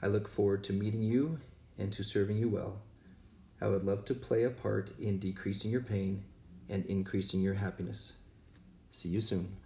I look forward to meeting you and to serving you well. I would love to play a part in decreasing your pain and increasing your happiness. See you soon.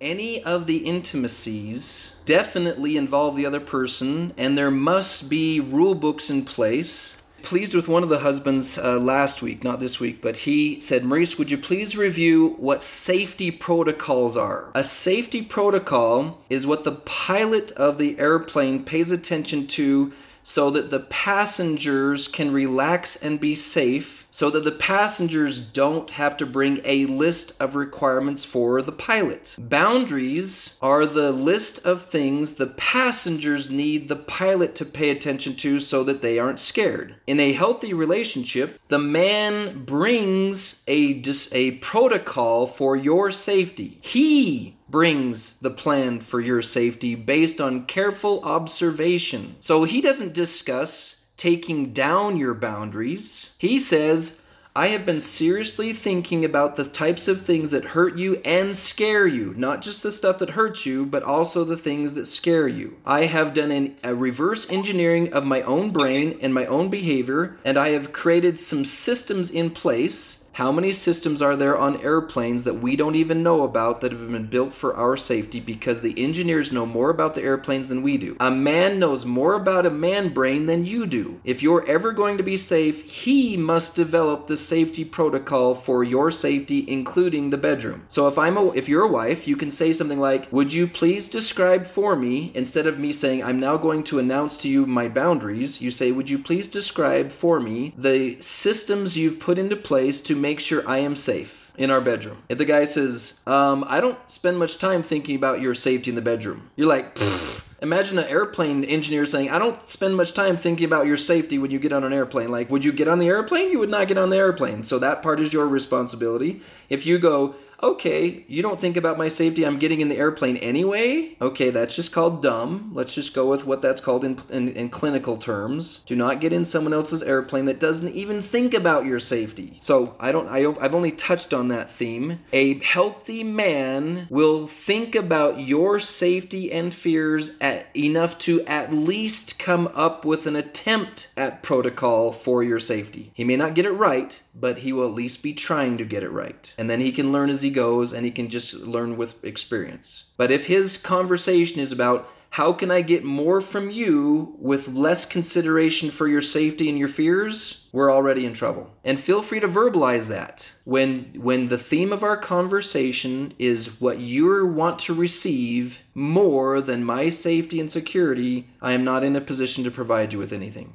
Any of the intimacies definitely involve the other person, and there must be rule books in place pleased with one of the husbands uh, last week, not this week, but he said, Maurice, would you please review what safety protocols are? A safety protocol is what the pilot of the airplane pays attention to so that the passengers can relax and be safe so that the passengers don't have to bring a list of requirements for the pilot. Boundaries are the list of things the passengers need the pilot to pay attention to so that they aren't scared. In a healthy relationship, the man brings a a protocol for your safety. He brings the plan for your safety based on careful observation. So he doesn't discuss taking down your boundaries. He says, I have been seriously thinking about the types of things that hurt you and scare you. Not just the stuff that hurts you, but also the things that scare you. I have done an, a reverse engineering of my own brain and my own behavior, and I have created some systems in place how many systems are there on airplanes that we don't even know about that have been built for our safety because the engineers know more about the airplanes than we do? A man knows more about a man brain than you do. If you're ever going to be safe, he must develop the safety protocol for your safety, including the bedroom. So if I'm a, if you're a wife, you can say something like, "Would you please describe for me?" Instead of me saying, "I'm now going to announce to you my boundaries," you say, "Would you please describe for me the systems you've put into place to make make sure I am safe in our bedroom. If the guy says, um, I don't spend much time thinking about your safety in the bedroom, you're like, Pfft. Imagine an airplane engineer saying, I don't spend much time thinking about your safety when you get on an airplane. Like, would you get on the airplane? You would not get on the airplane. So that part is your responsibility. If you go, okay, you don't think about my safety, I'm getting in the airplane anyway. Okay, that's just called dumb. Let's just go with what that's called in, in, in, clinical terms. Do not get in someone else's airplane that doesn't even think about your safety. So I don't, I, I've only touched on that theme. A healthy man will think about your safety and fears at, enough to at least come up with an attempt at protocol for your safety. He may not get it right, but he will at least be trying to get it right. And then he can learn as he goes and he can just learn with experience. But if his conversation is about how can I get more from you with less consideration for your safety and your fears? We're already in trouble. And feel free to verbalize that. When when the theme of our conversation is what you want to receive more than my safety and security, I am not in a position to provide you with anything.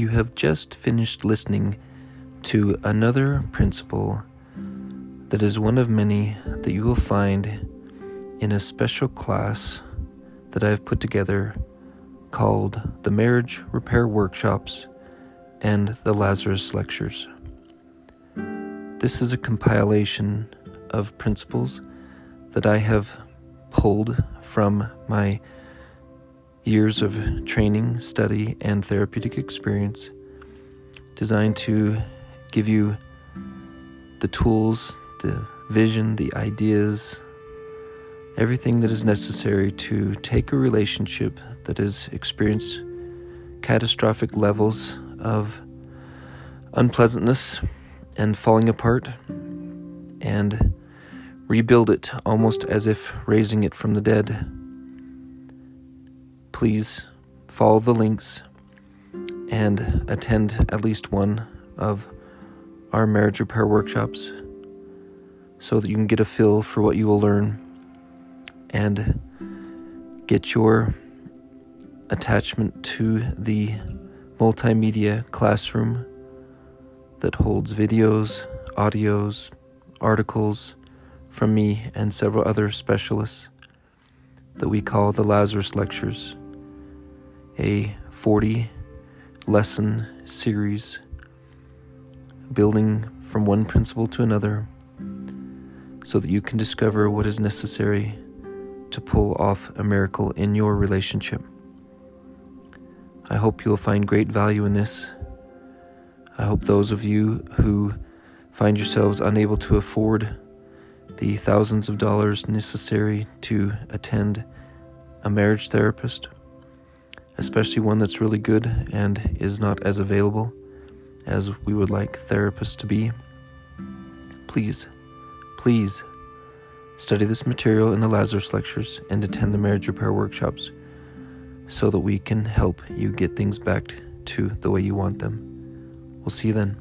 You have just finished listening to another principle that is one of many that you will find in a special class that I have put together called the Marriage Repair Workshops and the Lazarus Lectures. This is a compilation of principles that I have pulled from my years of training, study, and therapeutic experience designed to give you the tools, the vision, the ideas, everything that is necessary to take a relationship that has experienced catastrophic levels of unpleasantness and falling apart and rebuild it almost as if raising it from the dead please follow the links and attend at least one of our marriage repair workshops so that you can get a feel for what you will learn and get your attachment to the multimedia classroom that holds videos, audios, articles from me and several other specialists that we call the Lazarus Lectures, a 40 lesson series building from one principle to another so that you can discover what is necessary to pull off a miracle in your relationship. I hope you will find great value in this. I hope those of you who find yourselves unable to afford the thousands of dollars necessary to attend a marriage therapist, especially one that's really good and is not as available as we would like therapists to be, please, please study this material in the Lazarus lectures and attend the marriage repair workshops so that we can help you get things back to the way you want them. We'll see you then.